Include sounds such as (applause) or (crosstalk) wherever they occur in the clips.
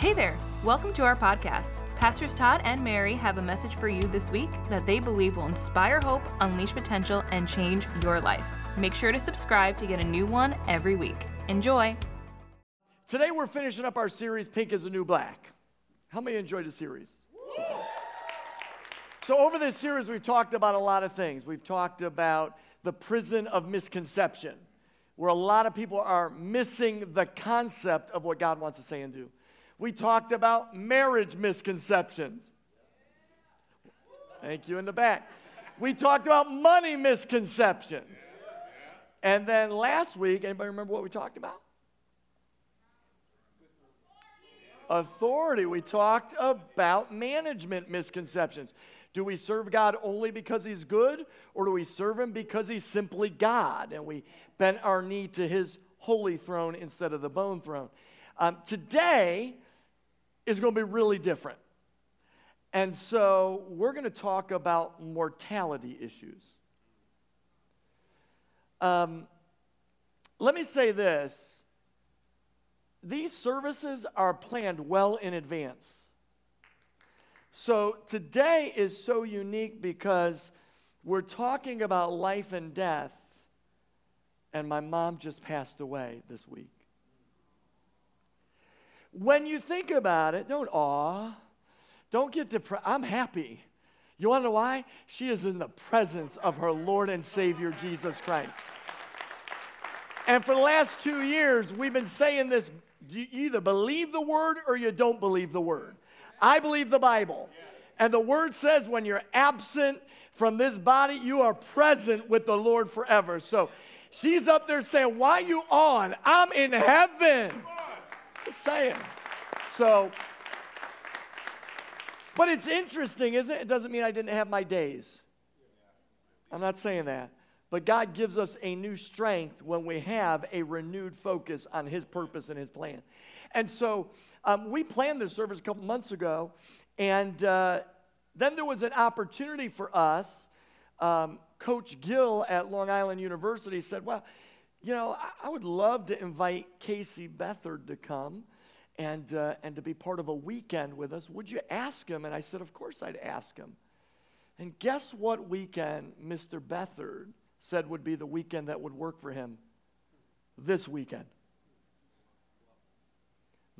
Hey there! Welcome to our podcast. Pastors Todd and Mary have a message for you this week that they believe will inspire hope, unleash potential, and change your life. Make sure to subscribe to get a new one every week. Enjoy! Today we're finishing up our series, Pink is the New Black. How many enjoyed the series? So, over this series, we've talked about a lot of things. We've talked about the prison of misconception, where a lot of people are missing the concept of what God wants to say and do. We talked about marriage misconceptions. Thank you in the back. We talked about money misconceptions. And then last week, anybody remember what we talked about? Authority. We talked about management misconceptions. Do we serve God only because He's good, or do we serve Him because He's simply God and we bend our knee to His holy throne instead of the bone throne? Um, today is going to be really different. And so we're going to talk about mortality issues. Um, let me say this these services are planned well in advance. So today is so unique because we're talking about life and death, and my mom just passed away this week. When you think about it, don't awe, don't get depressed. I'm happy. You want to know why? She is in the presence of her Lord and Savior, Jesus Christ. And for the last two years, we've been saying this you either believe the word or you don't believe the word. I believe the Bible. And the word says when you're absent from this body, you are present with the Lord forever. So she's up there saying, Why you on? I'm in heaven. Just saying. So, but it's interesting, isn't it? It doesn't mean I didn't have my days. I'm not saying that. But God gives us a new strength when we have a renewed focus on His purpose and His plan. And so um, we planned this service a couple months ago, and uh, then there was an opportunity for us. Um, Coach Gill at Long Island University said, Well, you know, I, I would love to invite Casey Beathard to come and, uh, and to be part of a weekend with us. Would you ask him? And I said, Of course I'd ask him. And guess what weekend Mr. Beathard said would be the weekend that would work for him? This weekend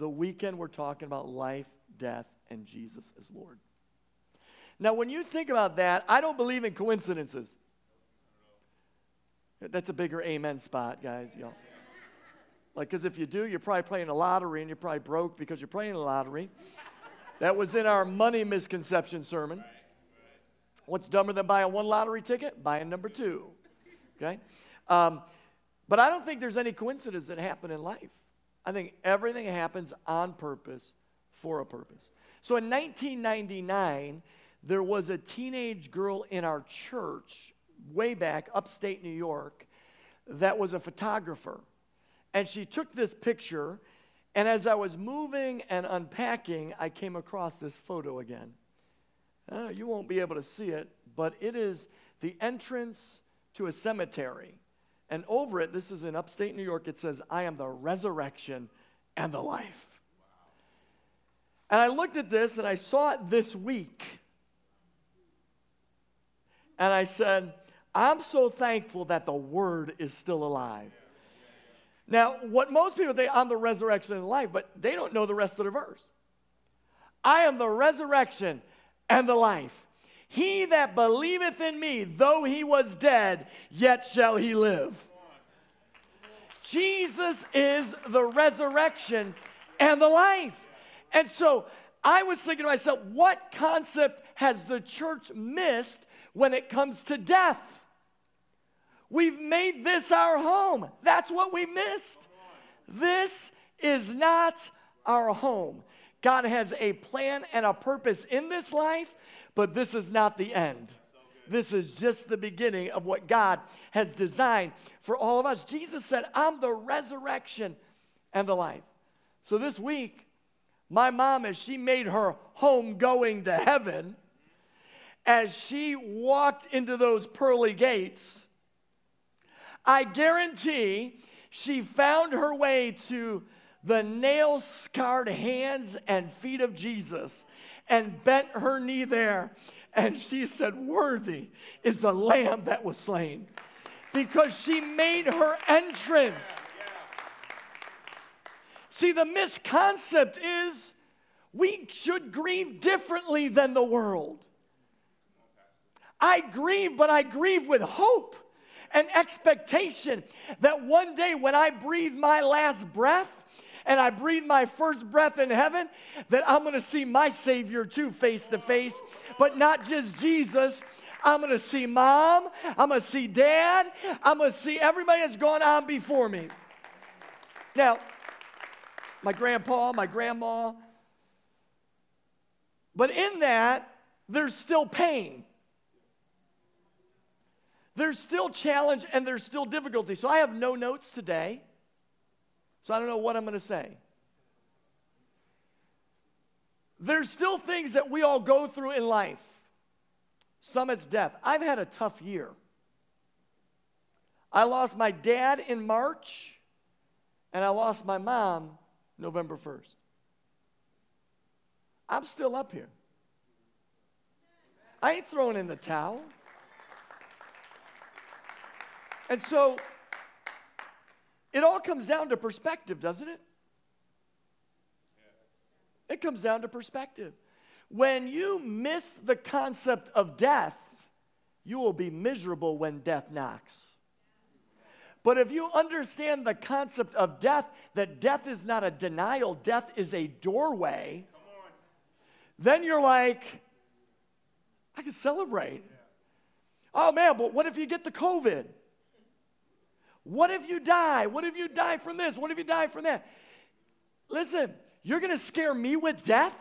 the weekend we're talking about life, death, and Jesus as Lord. Now, when you think about that, I don't believe in coincidences. That's a bigger amen spot, guys. Y'all. Like, because if you do, you're probably playing a lottery and you're probably broke because you're playing a lottery. That was in our money misconception sermon. What's dumber than buying one lottery ticket? Buying number two. Okay? Um, but I don't think there's any coincidence that happen in life. I think everything happens on purpose for a purpose. So in 1999, there was a teenage girl in our church, way back upstate New York, that was a photographer. And she took this picture, and as I was moving and unpacking, I came across this photo again. Uh, you won't be able to see it, but it is the entrance to a cemetery. And over it, this is in upstate New York, it says, I am the resurrection and the life. And I looked at this and I saw it this week. And I said, I'm so thankful that the word is still alive. Now, what most people think, I'm the resurrection and the life, but they don't know the rest of the verse. I am the resurrection and the life. He that believeth in me, though he was dead, yet shall he live. Jesus is the resurrection and the life. And so I was thinking to myself, what concept has the church missed when it comes to death? We've made this our home. That's what we missed. This is not our home. God has a plan and a purpose in this life, but this is not the end. This is just the beginning of what God has designed for all of us. Jesus said, I'm the resurrection and the life. So this week, my mom, as she made her home going to heaven, as she walked into those pearly gates, I guarantee she found her way to the nail scarred hands and feet of Jesus and bent her knee there. And she said, Worthy is the lamb that was slain. Because she made her entrance. See, the misconcept is we should grieve differently than the world. I grieve, but I grieve with hope and expectation that one day when I breathe my last breath, and I breathe my first breath in heaven, that I'm gonna see my Savior too face to face, but not just Jesus. I'm gonna see mom, I'm gonna see dad, I'm gonna see everybody that's gone on before me. Now, my grandpa, my grandma, but in that, there's still pain. There's still challenge and there's still difficulty. So I have no notes today. So I don't know what I'm going to say. There's still things that we all go through in life. Some it's death. I've had a tough year. I lost my dad in March, and I lost my mom November 1st. I'm still up here. I ain't throwing in the towel. And so it all comes down to perspective, doesn't it? It comes down to perspective. When you miss the concept of death, you will be miserable when death knocks. But if you understand the concept of death, that death is not a denial, death is a doorway, then you're like, I can celebrate. Oh man, but what if you get the COVID? What if you die? What if you die from this? What if you die from that? Listen, you're going to scare me with death?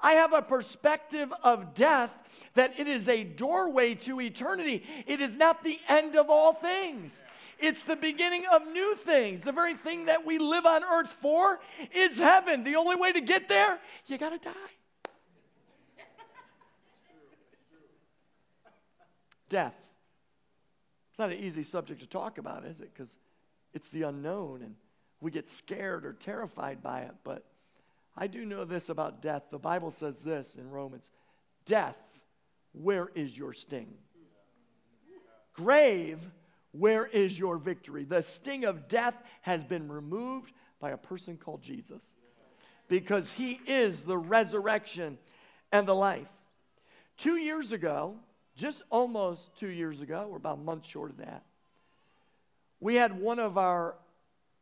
I have a perspective of death that it is a doorway to eternity. It is not the end of all things. It's the beginning of new things. The very thing that we live on earth for is heaven. The only way to get there, you got to die. Death. It's not an easy subject to talk about, is it? Because it's the unknown and we get scared or terrified by it. But I do know this about death. The Bible says this in Romans Death, where is your sting? Grave, where is your victory? The sting of death has been removed by a person called Jesus because he is the resurrection and the life. Two years ago, just almost two years ago, we're about a month short of that, we had one of our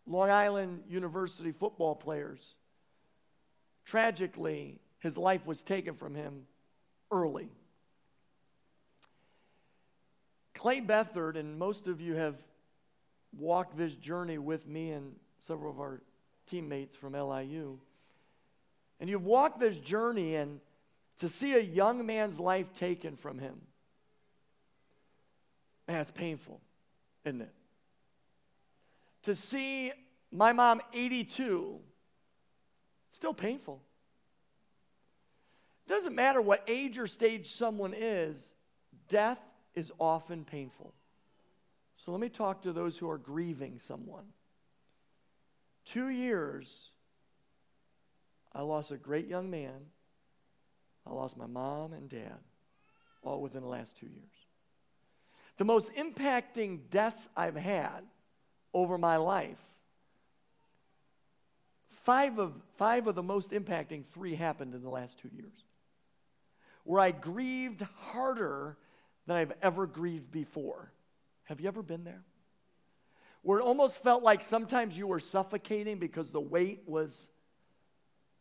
Long Island University football players. Tragically, his life was taken from him early. Clay Beathard, and most of you have walked this journey with me and several of our teammates from LIU. And you've walked this journey, and to see a young man's life taken from him Man, it's painful, isn't it? To see my mom, 82, still painful. Doesn't matter what age or stage someone is, death is often painful. So let me talk to those who are grieving someone. Two years, I lost a great young man. I lost my mom and dad, all within the last two years. The most impacting deaths I've had over my life, five of, five of the most impacting, three happened in the last two years, where I grieved harder than I've ever grieved before. Have you ever been there? Where it almost felt like sometimes you were suffocating because the weight was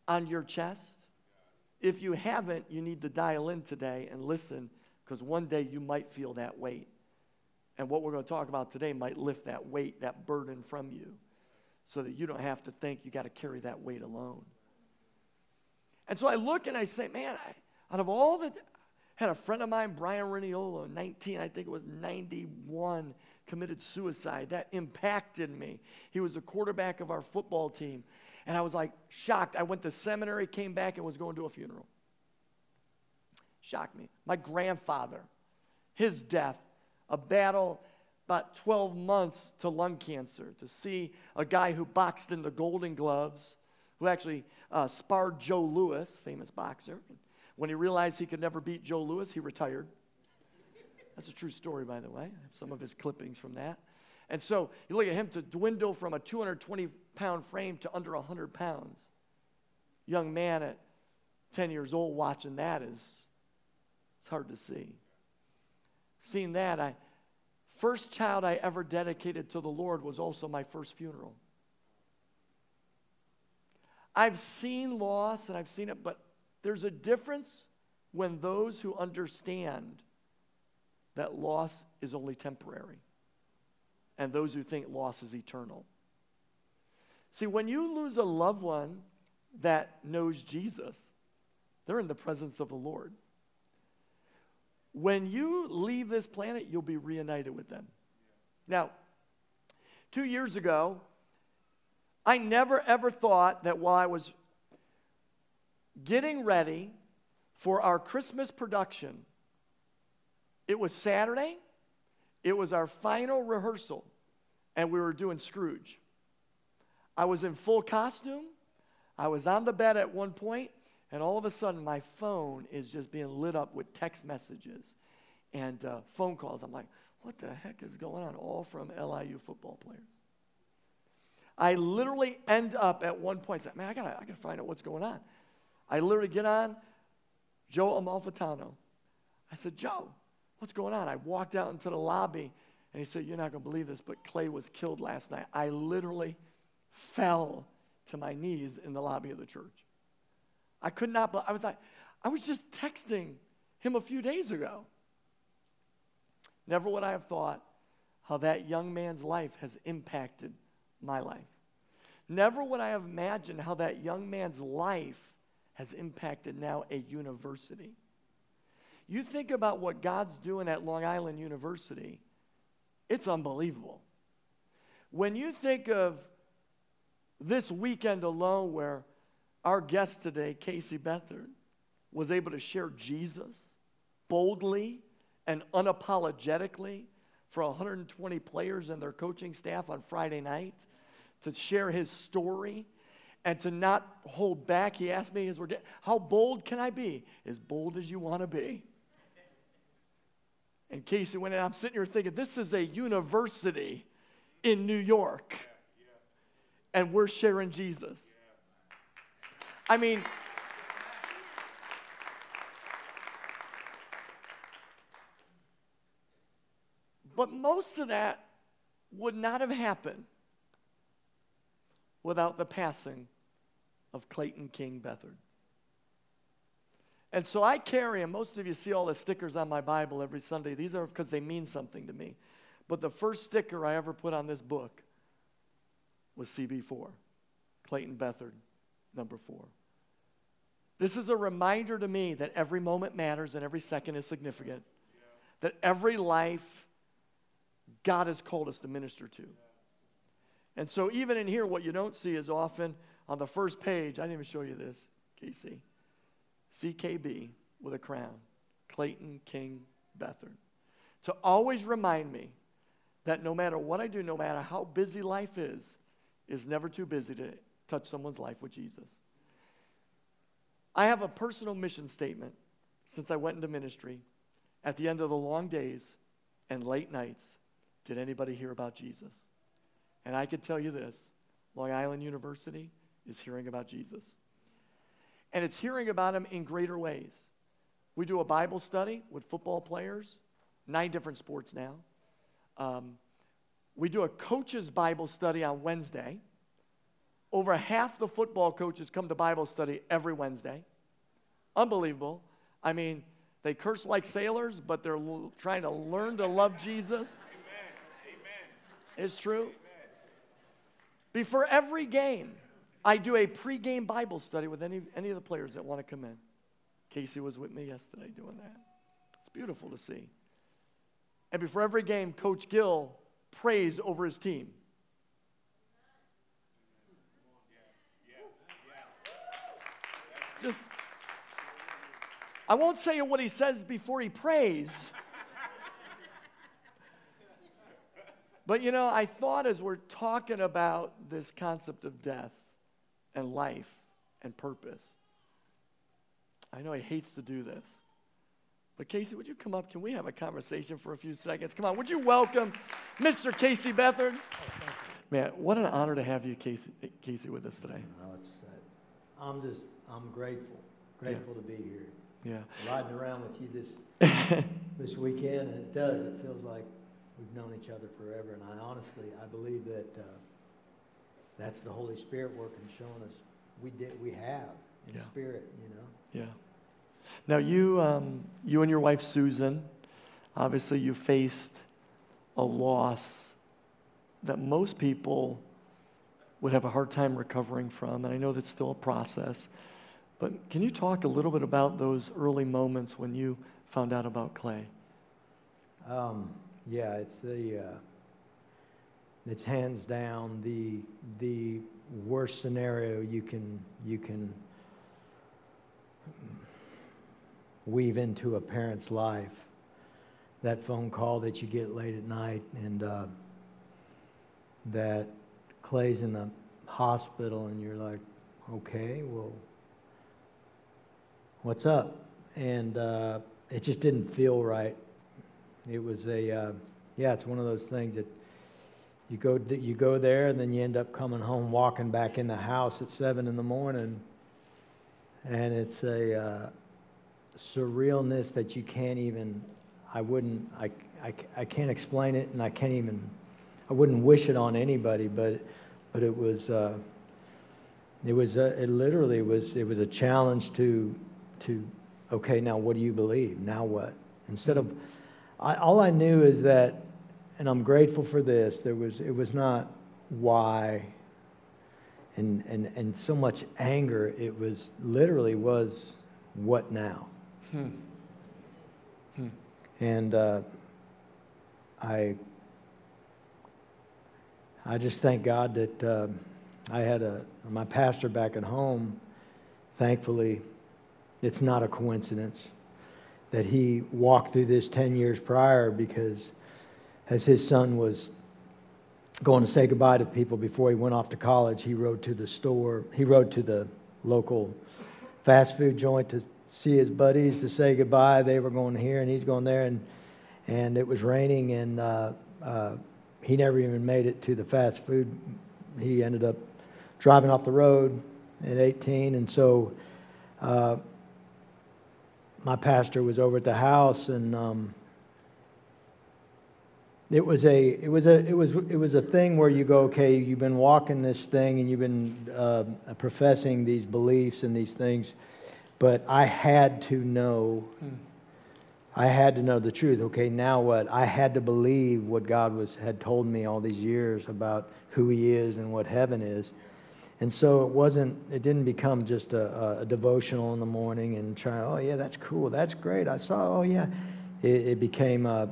on your chest. If you haven't, you need to dial in today and listen because one day you might feel that weight. And what we're going to talk about today might lift that weight, that burden from you, so that you don't have to think you got to carry that weight alone. And so I look and I say, man, I, out of all the, had a friend of mine, Brian Reniolo, 19, I think it was 91, committed suicide. That impacted me. He was the quarterback of our football team. And I was like shocked. I went to seminary, came back, and was going to a funeral. Shocked me. My grandfather, his death a battle about 12 months to lung cancer, to see a guy who boxed in the Golden Gloves, who actually uh, sparred Joe Louis, famous boxer. When he realized he could never beat Joe Louis, he retired. That's a true story, by the way. I have some of his clippings from that. And so you look at him to dwindle from a 220 pound frame to under 100 pounds. Young man at 10 years old watching that is it's hard to see. Seeing that, I first child I ever dedicated to the Lord was also my first funeral. I've seen loss and I've seen it, but there's a difference when those who understand that loss is only temporary and those who think loss is eternal. See, when you lose a loved one that knows Jesus, they're in the presence of the Lord. When you leave this planet, you'll be reunited with them. Now, two years ago, I never ever thought that while I was getting ready for our Christmas production, it was Saturday, it was our final rehearsal, and we were doing Scrooge. I was in full costume. I was on the bed at one point, and all of a sudden, my phone is just being lit up with text messages and uh, phone calls. I'm like, what the heck is going on? All from LIU football players. I literally end up at one point saying, man, I gotta, I gotta find out what's going on. I literally get on Joe Amalfitano. I said, Joe, what's going on? I walked out into the lobby and he said, You're not gonna believe this, but Clay was killed last night. I literally fell to my knees in the lobby of the church. I could not, I was like, I was just texting him a few days ago. Never would I have thought how that young man's life has impacted my life. Never would I have imagined how that young man's life has impacted now a university. You think about what God's doing at Long Island University, it's unbelievable. When you think of this weekend alone, where our guest today, Casey Beathard, was able to share Jesus boldly and unapologetically for 120 players and their coaching staff on Friday night to share his story and to not hold back. He asked me, How bold can I be? As bold as you want to be. And Casey went, and I'm sitting here thinking, this is a university in New York, and we're sharing Jesus. I mean, but most of that would not have happened without the passing of Clayton King Beathard. And so I carry, and most of you see all the stickers on my Bible every Sunday. These are because they mean something to me. But the first sticker I ever put on this book was CB4, Clayton Beathard, number four. This is a reminder to me that every moment matters and every second is significant. That every life God has called us to minister to. And so, even in here, what you don't see is often on the first page, I didn't even show you this, Casey. CKB with a crown, Clayton King Beathard. To always remind me that no matter what I do, no matter how busy life is, is never too busy to touch someone's life with Jesus. I have a personal mission statement since I went into ministry. At the end of the long days and late nights, did anybody hear about Jesus? And I can tell you this Long Island University is hearing about Jesus. And it's hearing about him in greater ways. We do a Bible study with football players, nine different sports now. Um, we do a coach's Bible study on Wednesday. Over half the football coaches come to Bible study every Wednesday. Unbelievable. I mean, they curse like sailors, but they're l- trying to learn to love Jesus. It's true. Before every game, I do a pregame Bible study with any, any of the players that want to come in. Casey was with me yesterday doing that. It's beautiful to see. And before every game, Coach Gill prays over his team. Just, I won't say what he says before he prays. But you know, I thought as we're talking about this concept of death and life and purpose, I know he hates to do this. But Casey, would you come up? Can we have a conversation for a few seconds? Come on, would you welcome Mr. Casey Beathard? Man, what an honor to have you, Casey, Casey with us today. Well, it's, uh, I'm just, I'm grateful, grateful to be here. Yeah. Riding around with you this, (laughs) this weekend, and it does, it feels like we've known each other forever. And I honestly, I believe that uh, that's the Holy Spirit working, showing us we did, we have in Yeah. spirit, you know. Yeah. Now you, um, you and your wife Susan, obviously you faced a loss that most people would have a hard time recovering from, and I know that's still a process. But can you talk a little bit about those early moments when you found out about Clay? Um, yeah, it's the, uh, it's hands down the the worst scenario you can you can weave into a parent's life. That phone call that you get late at night, and uh, that Clay's in the hospital, and you're like, okay, well, what's up? And uh, it just didn't feel right. It was a, uh, yeah, it's one of those things that you go, you go there and then you end up coming home, walking back in the house at seven in the morning, and it's a uh, surrealness that you can't even, I wouldn't, I, I, I can't explain it, and I can't even, I wouldn't wish it on anybody, but, but it was, uh, it was, uh, it literally was, it was a challenge to, to, okay, now what do you believe? Now what? Instead of, I, all I knew is that, and I'm grateful for this. There was, it was not why, and and and so much anger. It was literally was what now. Hmm. Hmm. And uh, I, I just thank God that uh, I had a my pastor back at home. Thankfully, it's not a coincidence that he walked through this 10 years prior because as his son was going to say goodbye to people before he went off to college, he rode to the store, he rode to the local fast food joint to see his buddies to say goodbye. They were going here and he's going there, and, and it was raining, and uh, uh, he never even made it to the fast food. He ended up driving off the road at 18, and so. Uh, my pastor was over at the house, and um, it was a it was a it was it was a thing where you go, okay, you've been walking this thing, and you've been uh, professing these beliefs and these things, but I had to know. I had to know the truth. Okay, now what? I had to believe what God was had told me all these years about who He is and what heaven is. And so it wasn't, it didn't become just a, a devotional in the morning and try, oh, yeah, that's cool, that's great. I saw, oh, yeah. It, it became uh,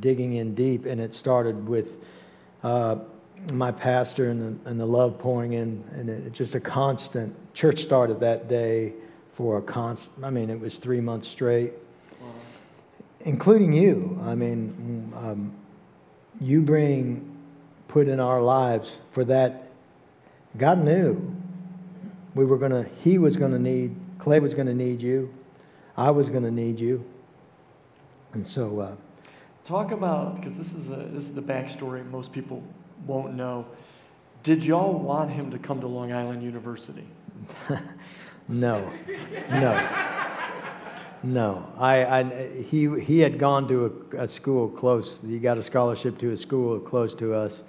digging in deep, and it started with uh, my pastor and the, and the love pouring in, and it, just a constant. Church started that day for a constant, I mean, it was three months straight, wow. including you. I mean, um, you bring, put in our lives for that God knew we were going to, He was going to need, Clay was going to need you, I was going to need you. And so. Uh, Talk about, because this, is a, this is the backstory most people won't know. Did y'all want him to come to Long Island University? (laughs) no, no. No, I, I, he, he had gone to a, a school close. He got a scholarship to a school close to us,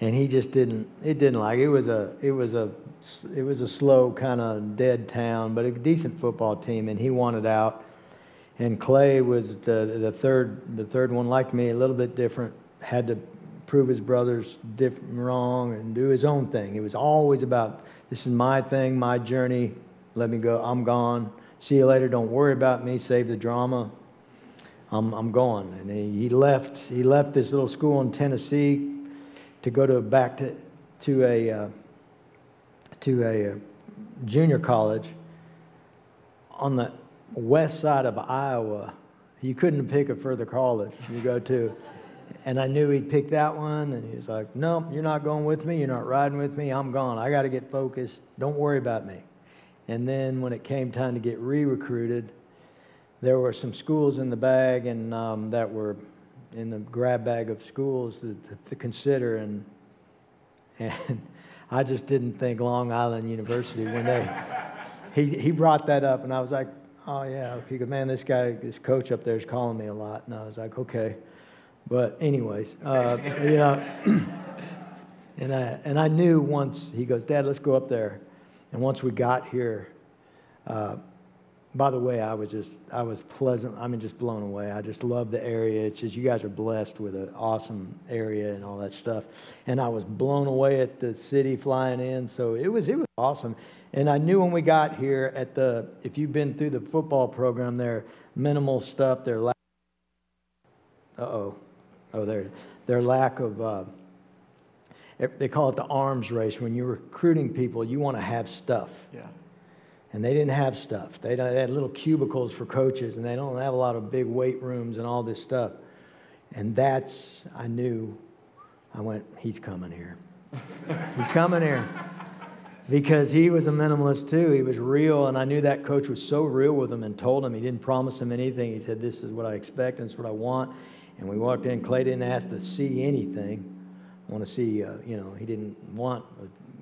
and he just didn't it didn't like it. it was a it was a it was a slow kind of dead town but a decent football team and he wanted out. And clay was the the third the third one like me a little bit different had to prove his brothers different wrong and do his own thing. It was always about this is my thing my journey let me go i'm gone. See you later don't worry about me save the drama. I'm, I'm gone. And he, he left he left this little school in tennessee to go to back to, to a uh, to a uh, junior college on the west side of Iowa. You couldn't pick a further college you go to, and I knew he'd pick that one, and he was like, "No, you're not going with me. You're not riding with me. I'm gone. I got to get focused. Don't worry about me." And then when it came time to get re-recruited, there were some schools in the bag, and um, that were in the grab bag of schools to, to consider, and and I just didn't think Long Island University when they he he brought that up, and I was like, "Oh yeah." He goes, "Man, this guy, this coach up there is calling me a lot," and I was like, "Okay." But anyways, uh, you (clears throat) know, and I and I knew once he goes, Dad, let's go up there. And once we got here, uh, by the way, I was just I was pleasant. I mean, just blown away. I just love the area. It's just you guys are blessed with an awesome area and all that stuff. And I was blown away at the city flying in. So it was it was awesome. And I knew when we got here at the if you've been through the football program, there minimal stuff. There. Uh oh. Oh, their, their lack of, uh, they call it the arms race. When you're recruiting people, you want to have stuff. Yeah. And they didn't have stuff. They, they had little cubicles for coaches, and they don't have a lot of big weight rooms and all this stuff. And that's, I knew, I went, he's coming here. he's coming here. Because he was a minimalist too. He was real, and I knew that coach was so real with him and told him he didn't promise him anything. He said, This is what I expect, and this is what I want. And we walked in, Clay didn't ask to see anything. I Want to see, uh, you know, he didn't want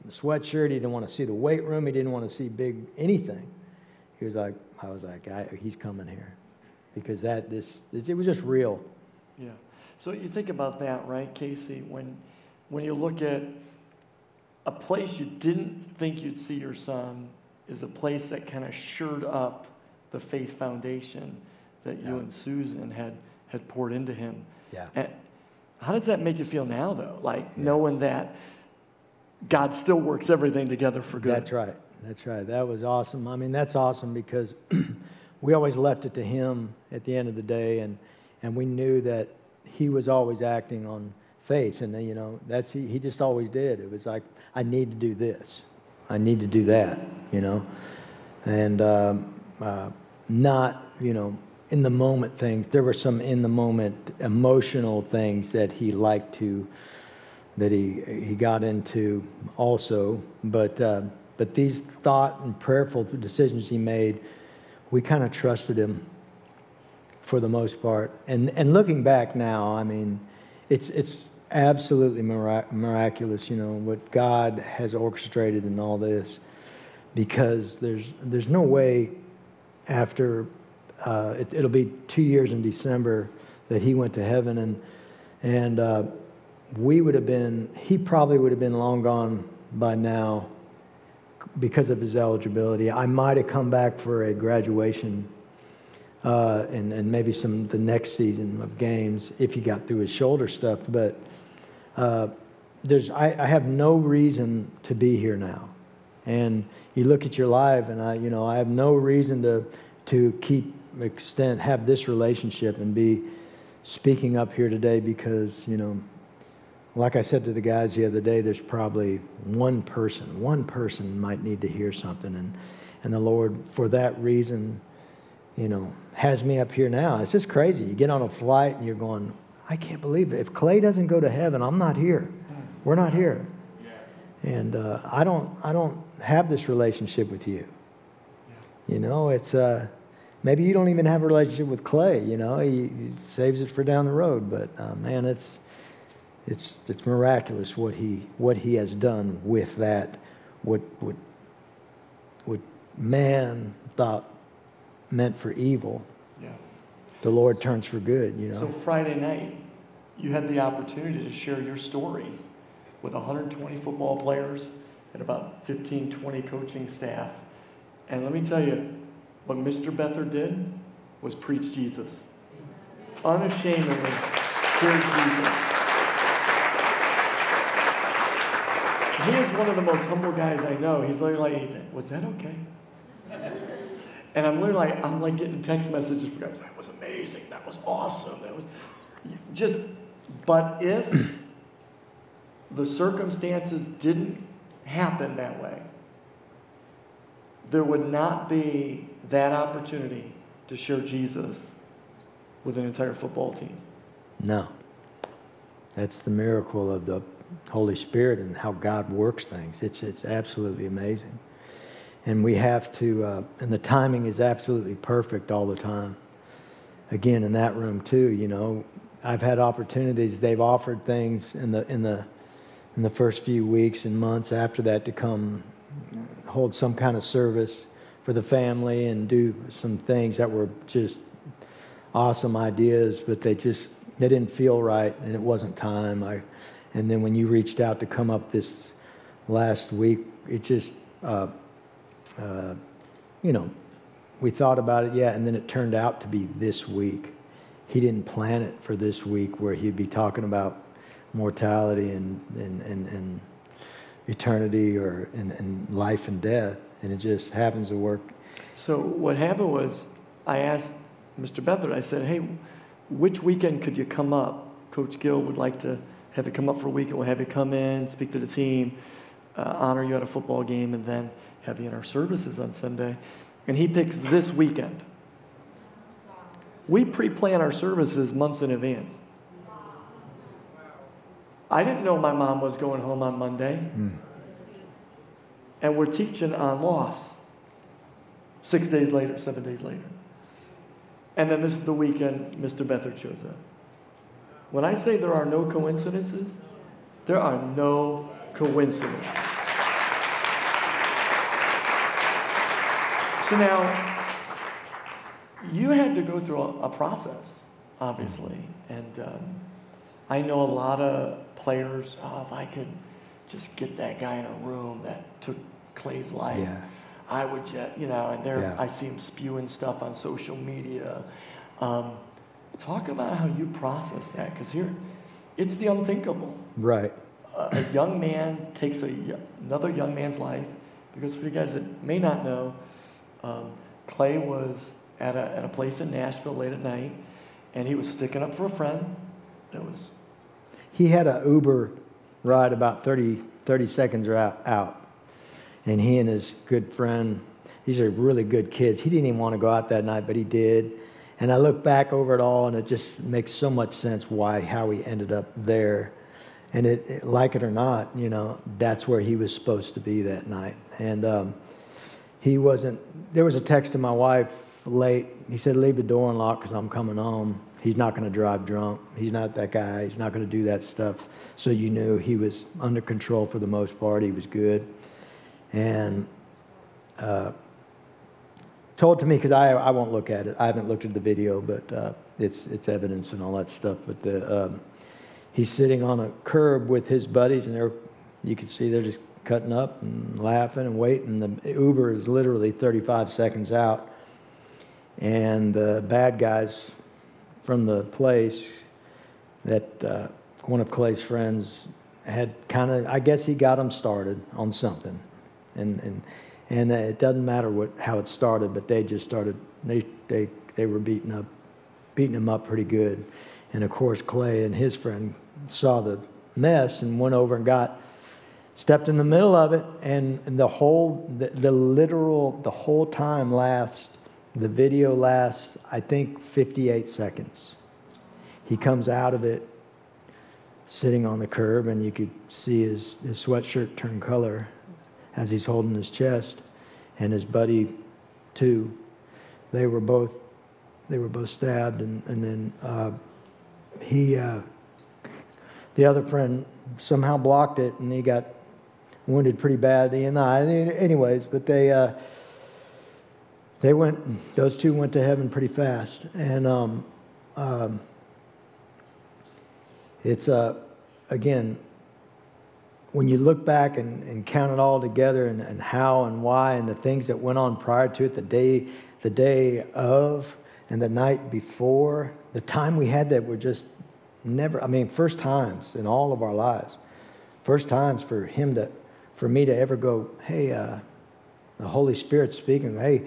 a sweatshirt. He didn't want to see the weight room. He didn't want to see big anything. He was like, I was like, I, he's coming here, because that this it was just real. Yeah. So you think about that, right, Casey? When when you look at a place you didn't think you'd see your son is a place that kind of shored up the faith foundation that you yeah. and Susan had had poured into him. Yeah. And how does that make you feel now, though? Like yeah. knowing that God still works everything together for good. That's right. That's right. That was awesome. I mean, that's awesome because (clears throat) we always left it to Him at the end of the day, and and we knew that He was always acting on faith, and you know that's He. He just always did. It was like I need to do this, I need to do that, you know, and um, uh, not you know in the moment things. There were some in the moment emotional things that he liked to, that he he got into also. But uh, but these thought and prayerful decisions he made, we kind of trusted him for the most part. And and looking back now, I mean, it's it's absolutely mirac- miraculous. You know what God has orchestrated in all this, because there's there's no way after uh, it, will be two years in December that he went to heaven, and and uh, we would have been. He probably would have been long gone by now because of his eligibility. I might have come back for a graduation. Uh, and, and maybe some the next season of games if he got through his shoulder stuff. But uh, there's I, I, have no reason to be here now. And you look at your life, and I, you know, I have no reason to to keep extent have this relationship and be speaking up here today because you know like i said to the guys the other day there's probably one person one person might need to hear something. And and the lord for that reason you know has me up here now. It's just crazy. You get on a flight and you're going i can't believe it. If clay doesn't go to heaven i'm not here. We're not here. And uh, i don't i don't have this relationship with you. You know it's uh maybe you don't even have a relationship with clay you know. He, he saves it for down the road but uh, man it's it's it's miraculous what he what he has done with that what what what man thought meant for evil yeah the lord turns for good you know so friday night you had the opportunity to share your story with 120 football players and about 15 20 coaching staff and let me tell you what Mr. Beathard did was preach Jesus. Unashamedly preach Jesus. He is one of the most humble guys I know. He's literally like, was that okay? And I'm literally like, I'm like getting text messages from guys, that was amazing, that was awesome, that was just, but if the circumstances didn't happen that way, there would not be that opportunity to share Jesus with an entire football team. No. That's the miracle of the Holy Spirit and how God works things. It's, it's absolutely amazing. And we have to, uh, and the timing is absolutely perfect all the time. Again, in that room too, you know, I've had opportunities. They've offered things in the in the in the first few weeks and months after that to come hold some kind of service for the family and do some things that were just awesome ideas, but they just they didn't feel right and it wasn't time. I, and then when you reached out to come up this last week, it just, uh, uh, you know, we thought about it, yeah, and then it turned out to be this week. He didn't plan it for this week where he'd be talking about mortality and, and, and, and eternity or and, and life and death, and it just happens to work. So what happened was I asked Mr. Beathard, I said, hey, which weekend could you come up? Coach Gill would like to have you come up for a week and we'll have you come in, speak to the team, uh, honor you at a football game, and then have you in our services on Sunday. And he picks this weekend. We pre plan our services months in advance. I didn't know my mom was going home on Monday. Mm. And we're teaching on loss six days later, seven days later. And then this is the weekend Mr. Beathard shows up. When I say there are no coincidences, there are no coincidences. So now, you had to go through a, a process, obviously. And um, I know a lot of players, oh, if I could just get that guy in a room that took Clay's life. Yeah. I would just, you know, and there yeah. I see him spewing stuff on social media. Um, talk about how you process that, because here, it's the unthinkable. Right. A, a young man takes a, another young man's life, because for you guys that may not know, um, Clay was at a, at a place in Nashville late at night, and he was sticking up for a friend that was. He had an Uber ride about 30, 30 seconds out, out and he and his good friend, these are really good kids. He didn't even want to go out that night, but he did. And I look back over it all, and it just makes so much sense why how he ended up there. And it, it like it or not, you know, that's where he was supposed to be that night. And um, he wasn't. There was a text to my wife late. He said, "Leave the door unlocked because I'm coming home." He's not going to drive drunk. He's not that guy. He's not going to do that stuff. So you knew he was under control for the most part. He was good and uh, told to me because I, I won't look at it. I haven't looked at the video, but uh, it's it's evidence and all that stuff. But the, um, he's sitting on a curb with his buddies, and they're you can see they're just cutting up and laughing and waiting. The Uber is literally 35 seconds out, and the bad guys from the place that uh, one of Clay's friends had kind of, I guess he got him started on something and and and it doesn't matter what how it started, but they just started. They they they were beating up, beating him up pretty good, and of course Clay and his friend saw the mess and went over and got stepped in the middle of it, and, the whole the, the literal the whole time lasts. The video lasts, I think, 58 seconds. He comes out of it sitting on the curb, and you could see his, his sweatshirt turn color as he's holding his chest, and his buddy, too. They were both they were both stabbed, and and then uh, he uh, the other friend somehow blocked it, and he got wounded pretty bad in the. Anyways, but they. Uh, they went; those two went to heaven pretty fast, and um, um, it's uh, again when you look back and, and count it all together and, and how and why and the things that went on prior to it, the day, the day of and the night before, the time we had that were just never, I mean, first times in all of our lives. First times for him to, for me to ever go, hey, uh, the Holy Spirit speaking, hey,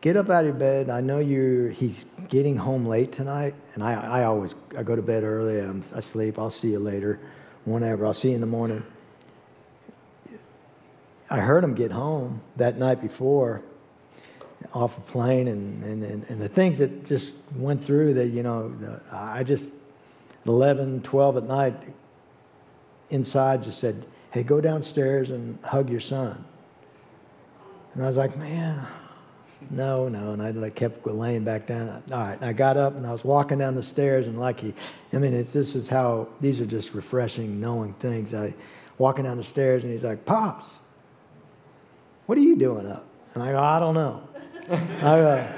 get up out of your bed. I know you're, he's getting home late tonight. And I, I always, I go to bed early. I'm, I sleep. I'll see you later, whenever. I'll see you in the morning. I heard him get home that night before off a plane and, and, and, the things that just went through that, you know, I just, 11, 12 at night, inside just said, Hey, go downstairs and hug your son. And I was like, Man, no, no. And I like kept laying back down. All right. And I got up and I was walking down the stairs and like he, I mean, it's, this is how, these are just refreshing, knowing things. I walking down the stairs and he's like, Pops, what are you doing up? And I go, I don't know. I go,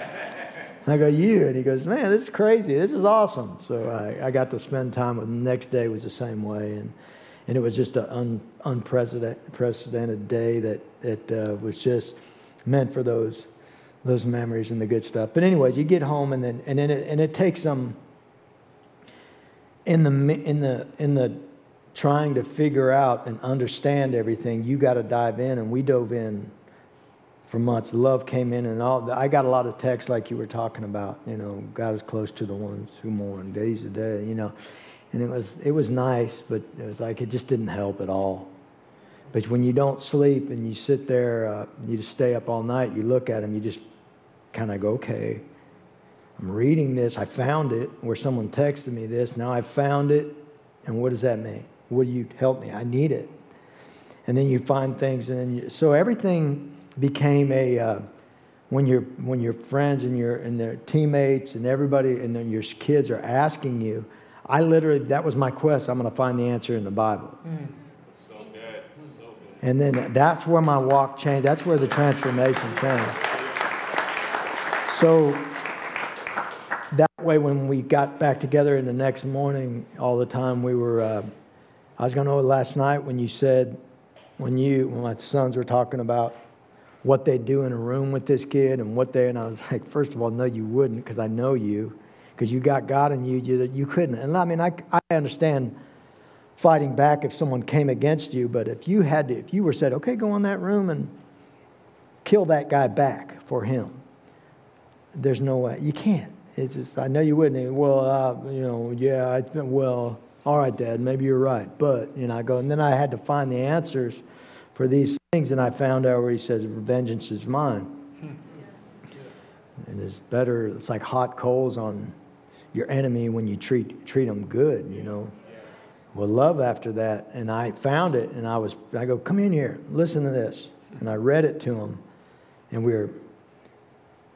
I go, you? And he goes, man, this is crazy. This is awesome. So I, I got to spend time with him. The next day was the same way. And, and it was just an un, unprecedented day that, that uh, was just meant for those those memories and the good stuff. But anyways, you get home and then and then it, and it takes some in the in the in the trying to figure out and understand everything. You got to dive in, and we dove in for months. Love came in, and all. I got a lot of texts like you were talking about. You know, God is close to the ones who mourn days a day. You know, and it was it was nice, but it was like it just didn't help at all. But when you don't sleep and you sit there, uh, you just stay up all night. You look at them, you just kind of go, okay, I'm reading this. I found it where someone texted me this. Now I found it. And what does that mean? Will you help me? I need it. And then you find things. And then you, so everything became a, uh, when, your when your friends and your and their teammates and everybody and then your kids are asking you, I literally, that was my quest. I'm going to find the answer in the Bible. Mm. So good. So good. And then that's where my walk changed. That's where the transformation came. So that way, when we got back together in the next morning, all the time we were, uh, I was going to know last night when you said, when you, when my sons were talking about what they'd do in a room with this kid and what they, and I was like, first of all, no, you wouldn't because I know you because you got God in you, you, that you couldn't. And I mean, I, I understand fighting back if someone came against you, but if you had to, if you were said, okay, go in that room and kill that guy back for him, there's no way. You can't. It's just, I know you wouldn't. Well, uh, you know, yeah, I well, all right, Dad, maybe you're right. But, you know, I go, and then I had to find the answers for these things, and I found out where he says, vengeance is mine. And it's better, it's like hot coals on your enemy when you treat, treat them good, you know. Well, love after that, and I found it, and I was, I go, come in here, listen to this. And I read it to him, and we were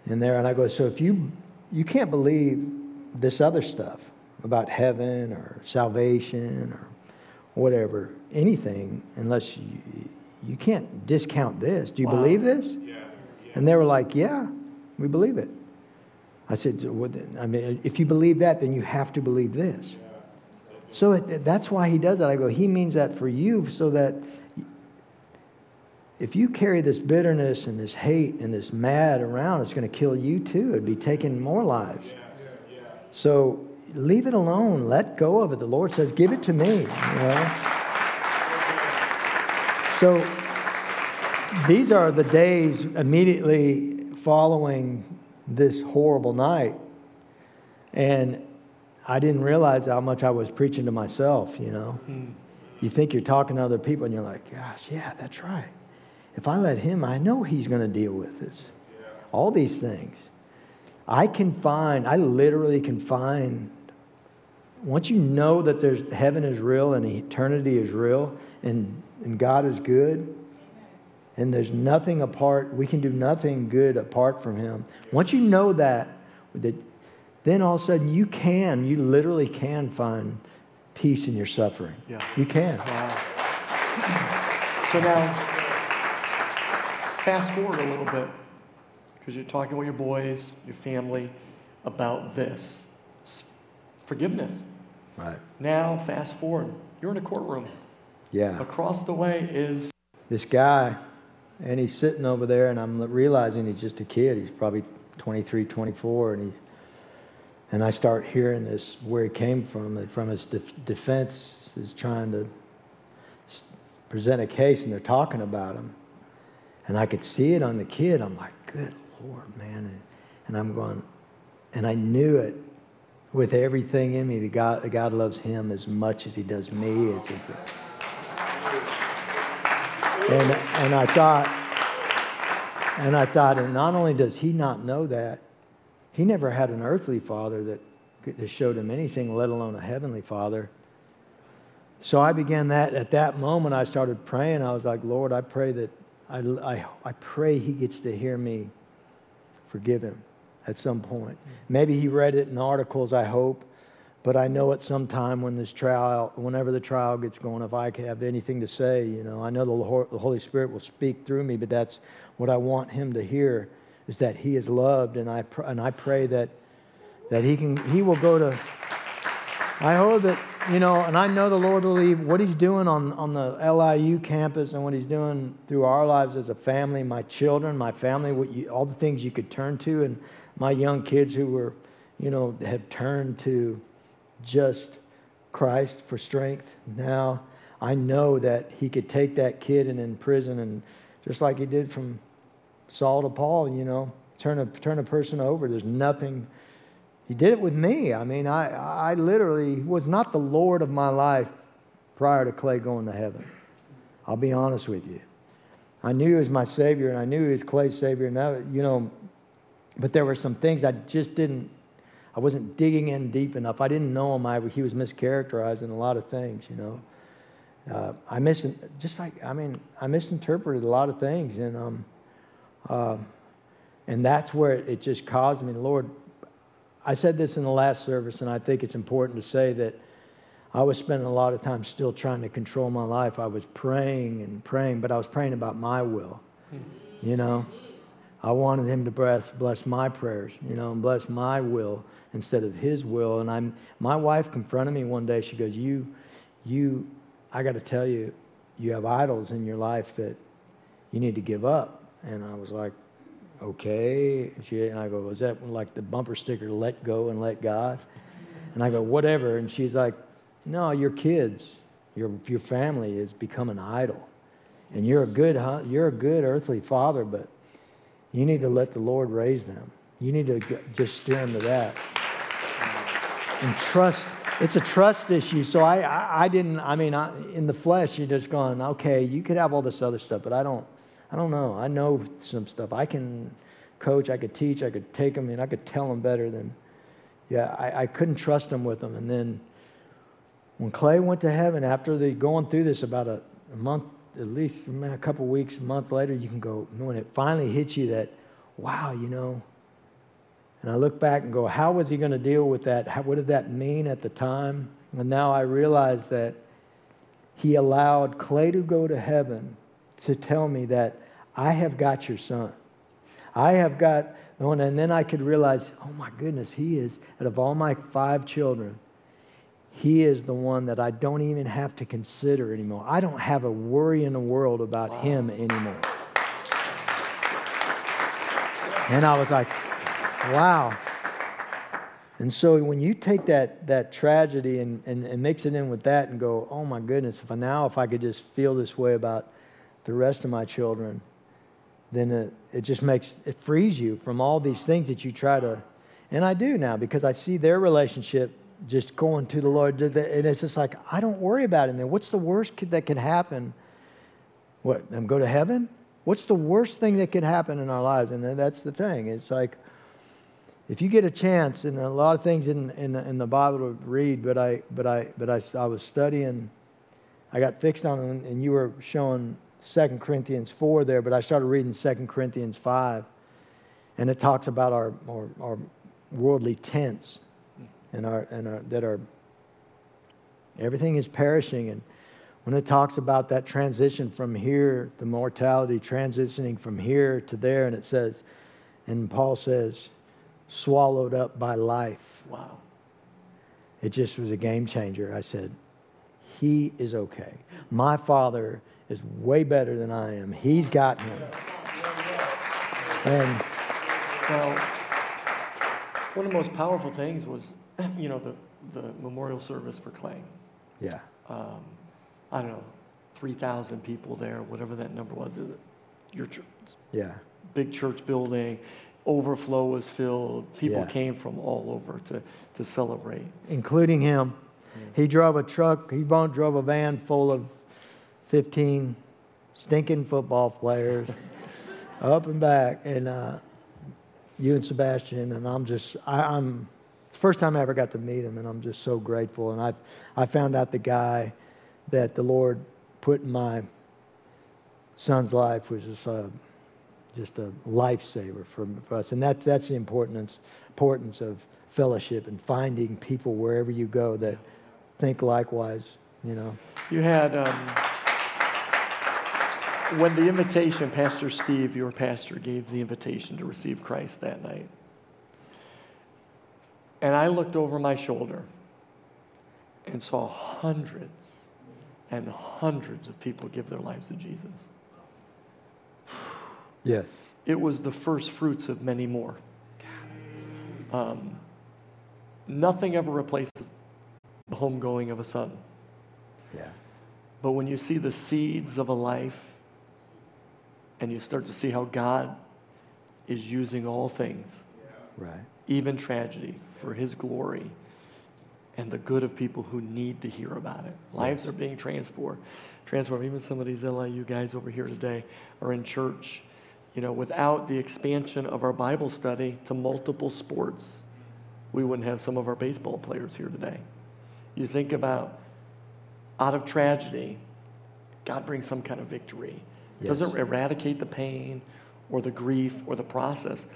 in there. And I go, so if you you can't believe this other stuff about heaven or salvation or whatever, anything, unless you you can't discount this. Do you wow. believe this? Yeah. yeah. And they were like, yeah, we believe it. I said, well, I mean, if you believe that, then you have to believe this. Yeah. So, so it, that's why he does that. I go, he means that for you so that if you carry this bitterness and this hate and this mad around, it's going to kill you too. It'd be taking more lives. Yeah, yeah, yeah. So leave it alone. Let go of it. The Lord says, give it to me. You know? So these are the days immediately following this horrible night. And I didn't realize how much I was preaching to myself, you know. Hmm. You think you're talking to other people and you're like, gosh, yeah, that's right if I let him, I know he's going to deal with this. Yeah. All these things. I can find, I literally can find, once you know that there's heaven is real and eternity is real and, and God is good, and there's nothing apart, we can do nothing good apart from him. Once you know that, that then all of a sudden you can, you literally can find peace in your suffering. Yeah. You can. Wow. So now, fast forward a little bit because you're talking with your boys, your family about this forgiveness. Right. Now, fast forward, you're in a courtroom. Yeah. Across the way is this guy, and he's sitting over there, and I'm realizing he's just a kid. He's probably 23, 24, and he, and I start hearing this where he came from, and from his def- defense is trying to present a case, and they're talking about him. And I could see it on the kid. I'm like, good Lord, man. And, and I'm going, and I knew it with everything in me that God, that God loves him as much as he does me. As he, and, and I thought, and I thought, and not only does he not know that, he never had an earthly father that, that showed him anything, let alone a heavenly father. so I began that. At that moment, I started praying. I was like, Lord, I pray that I, I, I pray he gets to hear me forgive him at some point. Maybe he read it in articles, I hope. But I know at some time when this trial, whenever the trial gets going, if I have anything to say, you know, I know the Holy Spirit will speak through me, but that's what I want him to hear is that he is loved. And I, and I pray that, that he, can, he will go to, I hope that, you know, and I know the Lord will leave what he's doing on, on the LIU campus and what he's doing through our lives as a family, my children, my family, what you, all the things you could turn to, and my young kids who were, you know, have turned to just Christ for strength. Now I know that he could take that kid and in prison and just like he did from Saul to Paul, you know, turn a, turn a person over. There's nothing. He did it with me. I mean, I, I literally was not the Lord of my life prior to Clay going to heaven. I'll be honest with you. I knew he was my Savior and I knew he was Clay's Savior. And you know, but there were some things I just didn't I wasn't digging in deep enough. I didn't know him. I, he was mischaracterized in a lot of things, you know. Uh, I mis just like I mean I misinterpreted a lot of things, and um, uh, and that's where it, it just caused me. Lord, I said this in the last service, and I think it's important to say that I was spending a lot of time still trying to control my life. I was praying and praying, but I was praying about my will, you know. I wanted him to bless, bless my prayers, you know, and bless my will instead of his will. And I'm, my wife confronted me one day. She goes, You, you, I got to tell you, you have idols in your life that you need to give up. And I was like, Okay. And, she, and I go, Was that like the bumper sticker, let go and let God? And I go, Whatever. And she's like, No, your kids, your, your family has become an idol. And you're a good, you're a good earthly father, but you need to let the Lord raise them. You need to just steer them to that. And trust, it's a trust issue. So I, I, I didn't, I mean, I, in the flesh, you're just going, okay, you could have all this other stuff, but I don't, I don't know. I know some stuff. I can coach, I could teach, I could take them, and I could tell them better than, yeah, I, I couldn't trust them with them. And then when Clay went to heaven, after the going through this about a, a month at least a couple weeks, a month later, you can go, when it finally hits you that, wow, you know. And I look back and go, how was he going to deal with that? How, what did that mean at the time? And now I realize that he allowed Clay to go to heaven to tell me that I have got your son. I have got. And then I could realize, oh my goodness, he is, out of all my five children, he is the one that I don't even have to consider anymore. I don't have a worry in the world about wow. him anymore. And I was like, wow. And so when you take that, that tragedy and, and, and mix it in with that and go, oh my goodness, if I, now if I could just feel this way about the rest of my children, then it, it just makes, it frees you from all these things that you try to, and I do now because I see their relationship just going to the Lord. And it's just like, I don't worry about it. And what's the worst that could happen? What, them go to heaven? What's the worst thing that could happen in our lives? And that's the thing. It's like, if you get a chance, and a lot of things in, in, in the Bible to read, but I, but I, but I, I was studying, I got fixed on, and you were showing 2 Corinthians 4 there, but I started reading 2 Corinthians 5, and it talks about our, our, our worldly tents and, our, and our, that are everything is perishing. And when it talks about that transition from here, the mortality transitioning from here to there, and it says, and Paul says, swallowed up by life. Wow. It just was a game changer. I said, He is okay. My father is way better than I am. He's got him. And well, one of the most powerful things was (clears throat) you know, the, the memorial service for Clay. Yeah. Um, I don't know, 3,000 people there, whatever that number was. Is it your church? Yeah. Big church building. Overflow was filled. People Yeah. came from all over to, to celebrate. including him. He drove a truck, he drove a van full of 15 stinking football players (laughs) up and back. And uh, you and Sebastian, and I'm just, I, I'm First time I ever got to meet him, and I'm just so grateful. And I, I found out the guy that the Lord put in my son's life was just a, just a lifesaver for, for us. And that's, that's the importance, importance of fellowship and finding people wherever you go that think likewise, you know. You had, um, when the invitation, Pastor Steve, your pastor, gave the invitation to receive Christ that night. And I looked over my shoulder and saw hundreds and hundreds of people give their lives to Jesus. Yes. It was the first fruits of many more. Um, nothing ever replaces the homegoing of a son. Yeah. But when you see the seeds of a life and you start to see how God is using all things, Right. even tragedy, for his glory and the good of people who need to hear about it. Lives are being transformed. Transformed. Even some of these LIU guys over here today are in church. You know, without the expansion of our Bible study to multiple sports, we wouldn't have some of our baseball players here today. You think about out of tragedy, God brings some kind of victory. Yes. Doesn't eradicate the pain or the grief or the process,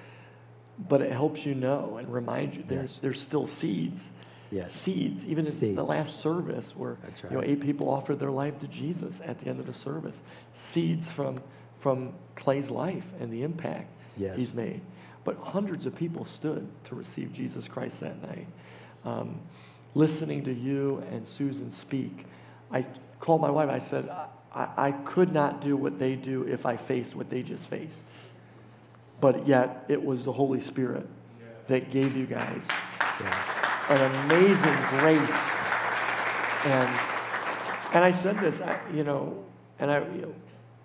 but it helps you know and remind you there's, Yes. there's still seeds. Yes. Seeds, even in the last service where That's you know eight people offered their life to Jesus at the end of the service. Seeds from from Clay's life and the impact Yes. he's made. But hundreds of people stood to receive Jesus Christ that night. Um, listening to you and Susan speak, I called my wife. I said, I, I could not do what they do if I faced what they just faced. But yet, it was the Holy Spirit that gave you guys Yeah. an amazing grace. And, and I said this, I, you know, and I, you know,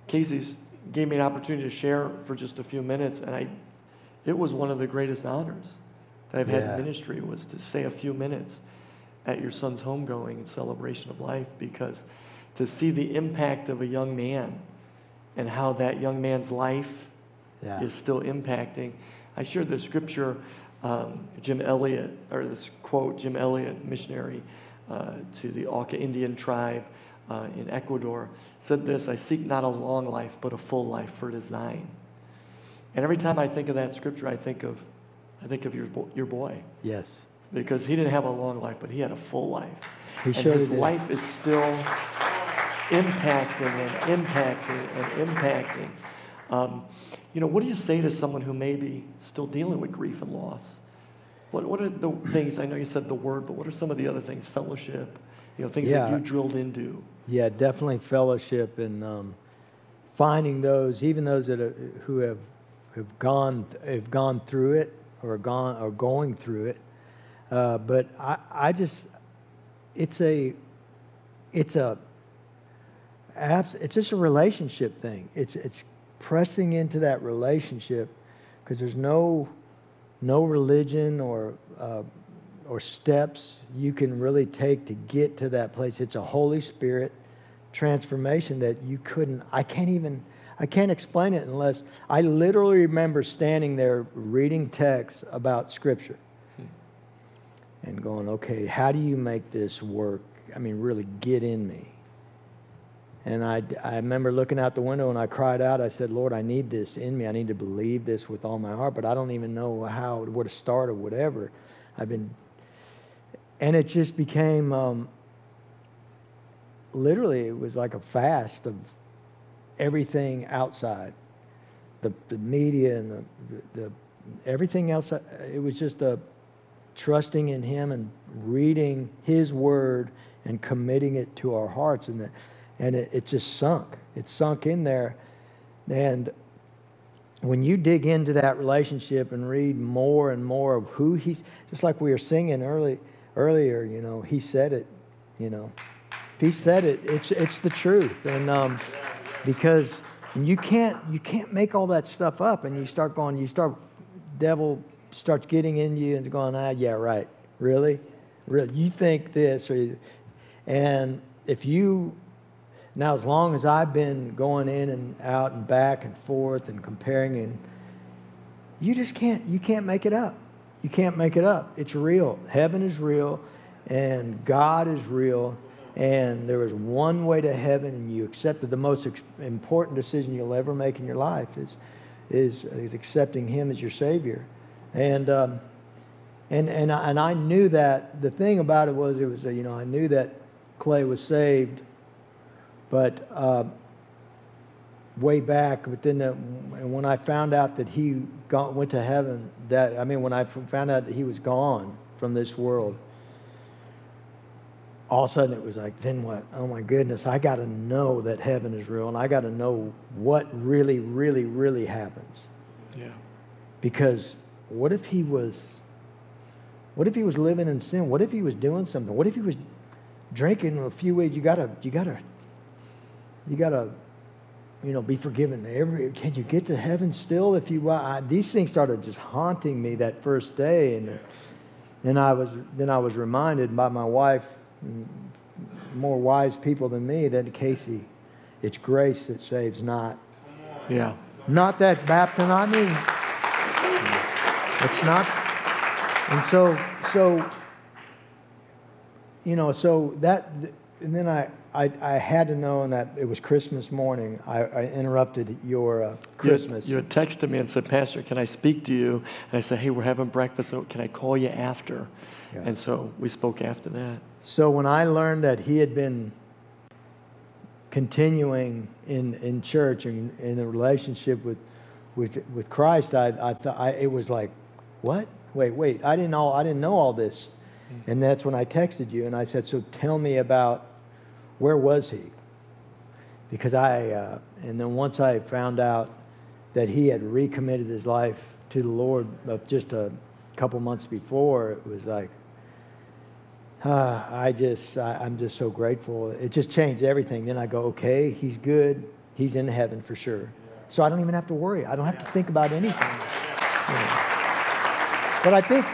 Casey's gave me an opportunity to share for just a few minutes, and I, it was one of the greatest honors that I've had Yeah. in ministry was to say a few minutes at your son's homegoing and celebration of life because to see the impact of a young man and how that young man's life Yeah. is still impacting. I shared the scripture, um, Jim Elliot, or this quote, Jim Elliot, missionary uh, to the Auca Indian tribe uh, in Ecuador, said this I seek not a long life, but a full life, for design. And every time I think of that scripture, I think of, I think of your, your boy, Yes. because he didn't have a long life, but he had a full life. He and his did. life is still impacting and impacting and impacting. Um, you know, what do you say to someone who may be still dealing with grief and loss? What, what are the things, I know you said the word, but what are some of the other things? Fellowship, you know, things that you drilled into. Yeah, definitely fellowship and um, finding those, even those that are, who have have gone have gone through it or gone or going through it. Uh, but I, I just, it's a, it's a, it's just a relationship thing. It's it's pressing into that relationship because there's no, no religion or. Uh, or steps you can really take to get to that place. It's a Holy Spirit transformation that you couldn't, I can't even, I can't explain it unless I literally remember standing there reading texts about Scripture and going, okay, how do you make this work? I mean, really get in me. And I, I remember looking out the window and I cried out. I said, Lord, I need this in me. I need to believe this with all my heart, but I don't even know how, where to start or whatever. I've been and it just became um, literally it was like a fast of everything outside the, the media and the, the everything else uh, it was just a trusting in him and reading his word and committing it to our hearts and the, and it, it just sunk. It sunk in there. And when you dig into that relationship and read more and more of who he's just like we were singing early earlier you know he said it you know. He said it. It's it's the truth. And um, because you can't you can't make all that stuff up and you start going you start devil starts getting in you and going ah yeah right. Really? Really? You think this or and if you now as long as i've been going in and out and back and forth and comparing and you just can't you can't make it up. You can't make it up. It's real. Heaven is real and god is real. And there is one way to heaven, and you accepted the most important decision you'll ever make in your life is, is, is accepting Him as your Savior. And, um, and, and, I, and I knew that. The thing about it was, it was, you know, I knew that Clay was saved, but uh, way back, but then the, when I found out that he got, went to heaven, that, I mean, when I found out that he was gone from this world, all of a sudden it was like, then what? Oh my goodness, I got to know that heaven is real and I got to know what really, really, really happens. Yeah. Because what if he was, what if he was living in sin? What if he was doing something? What if he was drinking a few weeks? You gotta, you gotta, you gotta, you know, be forgiven. Every, can you get to heaven still if you? I, these things started just haunting me that first day, and and I was then I was reminded by my wife mm, more wise people than me that Casey, it's grace that saves, not. Yeah. Not that baptism, I mean, it's not. And so, so, you know, so that, and then I, I, I had to know that it was Christmas morning. I, I interrupted your uh, Christmas. You, you texted me and said, Pastor, can I speak to you? And I said, hey, we're having breakfast. Can I call you after? Yeah. And so we spoke after that. So when I learned that he had been continuing in, in church and in a relationship with, with, with Christ, I, I thought I, it was like, what? Wait, wait, I didn't know, I didn't know all this. Mm-hmm. And that's when I texted you and I said, so tell me about where was he? Because I, uh, and then once I found out that he had recommitted his life to the Lord just a couple months before, it was like, uh, I just, I, am just so grateful. It just changed everything. Then I go, okay, he's good. He's in heaven for sure. So I don't even have to worry. I don't have to think about anything. But I think,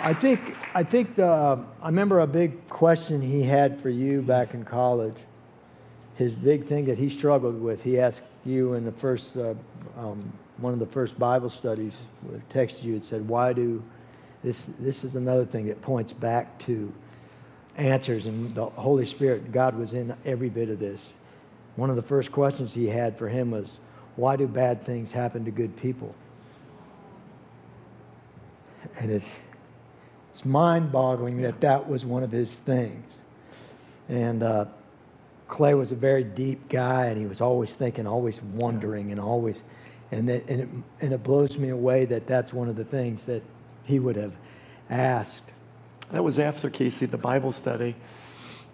I think, I think the, uh, I remember a big question he had for you back in college. His big thing that he struggled with. He asked you in the first, uh, um, one of the first Bible studies, texted you and said, "Why do this, this is another thing that points back to answers, and the Holy Spirit, God was in every bit of this. One of the first questions he had for him was, Why do bad things happen to good people? And it's, it's mind boggling that that was one of his things. And uh, Clay was a very deep guy, and he was always thinking, always wondering, and always. And, that, and, it, and it blows me away that that's one of the things that he would have asked. That was after Casey, the Bible study,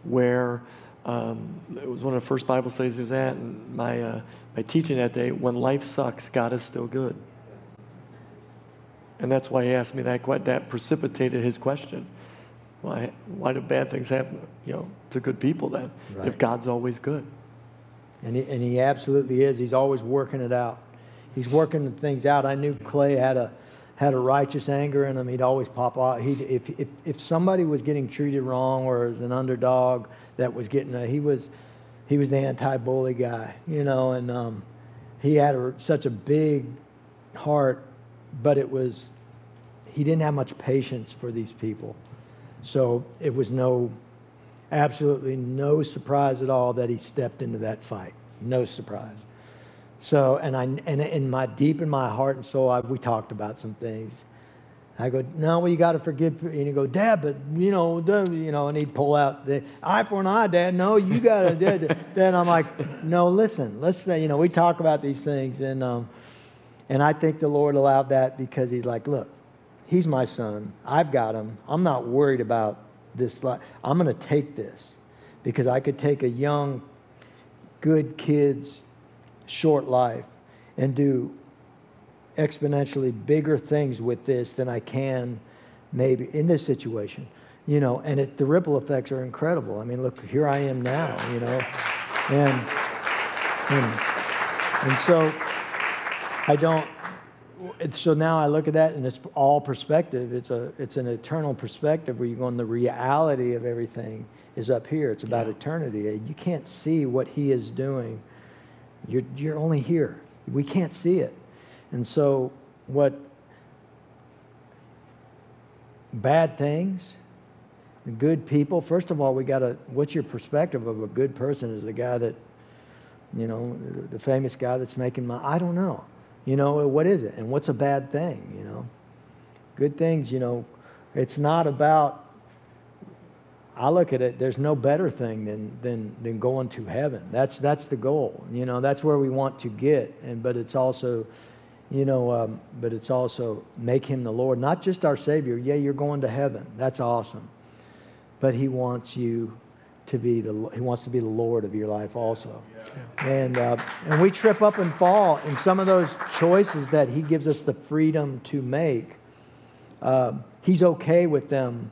where um, it was one of the first Bible studies he was at, and my, uh, my teaching that day, when life sucks, God is still good. And that's why he asked me that, quite that precipitated his question. Why, why do bad things happen you know, to good people then, right. if God's always good? And he, and he absolutely is. He's always working it out. He's working things out. I knew Clay had a, had a righteous anger in him. He'd always pop out. He'd, if, if, if somebody was getting treated wrong or as an underdog that was getting a, he was, he was the anti-bully guy, you know, and um, he had a, such a big heart, but it was, he didn't have much patience for these people. So it was no, absolutely no surprise at all that he stepped into that fight. No surprise. So, and I, and in my deep in my heart and soul, I, we talked about some things. I go, no, well, you got to forgive. And he go, Dad, but you know, you know, and he'd pull out the eye for an eye, Dad. No, you got to. then I'm like, no, listen, let's. You know, we talk about these things, and um, and I think the Lord allowed that because He's like, look, He's my son. I've got him. I'm not worried about this. Life. I'm going to take this because I could take a young, good kid's short life and do exponentially bigger things with this than I can maybe in this situation. You know, and it, the ripple effects are incredible. I mean, look, here I am now, you know. And, and, and so I don't, so now I look at that and it's all perspective. It's, a, it's an eternal perspective where you're going, the reality of everything is up here. It's about yeah. eternity. You can't see what he is doing you're, you're only here. We can't see it. And so, what bad things, good people. First of all, we got to, what's your perspective of a good person? Is the guy that, you know, the famous guy that's making money? I don't know. You know, what is it? And what's a bad thing, you know? Good things, you know, it's not about I look at it, there's no better thing than, than, than going to heaven. That's, that's the goal. You know, that's where we want to get. And, but it's also, you know, um, but it's also make him the Lord, not just our Savior. Yeah, you're going to heaven. That's awesome. But he wants you to be the, he wants to be the Lord of your life also. And, uh, and we trip up and fall in some of those choices that he gives us the freedom to make. Uh, he's okay with them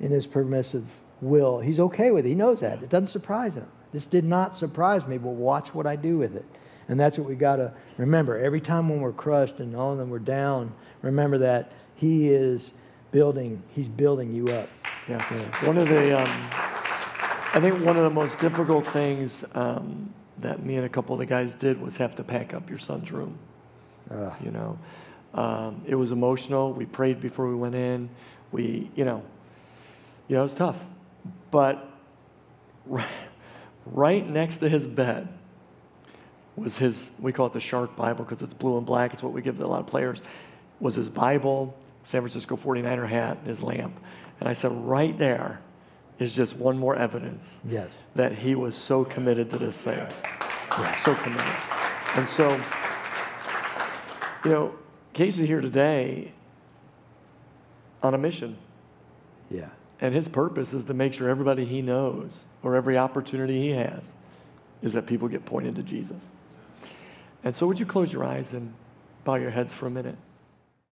in his permissive will. He's okay with it. He knows that. It doesn't surprise him. This did not surprise me, but watch what I do with it. And that's what we got to remember. Every time when we're crushed and all of them we're down, remember that He is building, He's building you up. Yeah. yeah. One of the, um, I think one of the most difficult things um, that me and a couple of the guys did was have to pack up your son's room. Uh. You know, um, it was emotional. We prayed before we went in. We, you know, you know, it was tough. But (laughs) right next to his bed was his, we call it the Shark Bible because it's blue and black. It's what we give to a lot of players. Was his Bible, San Francisco 49er hat, and his lamp. And I said, right there is just one more evidence yes. that he was so committed to this thing. Yes. So committed. And so, you know, Casey's here today on a mission. Yeah. And his purpose is to make sure everybody he knows or every opportunity he has is that people get pointed to Jesus. And so, would you close your eyes and bow your heads for a minute?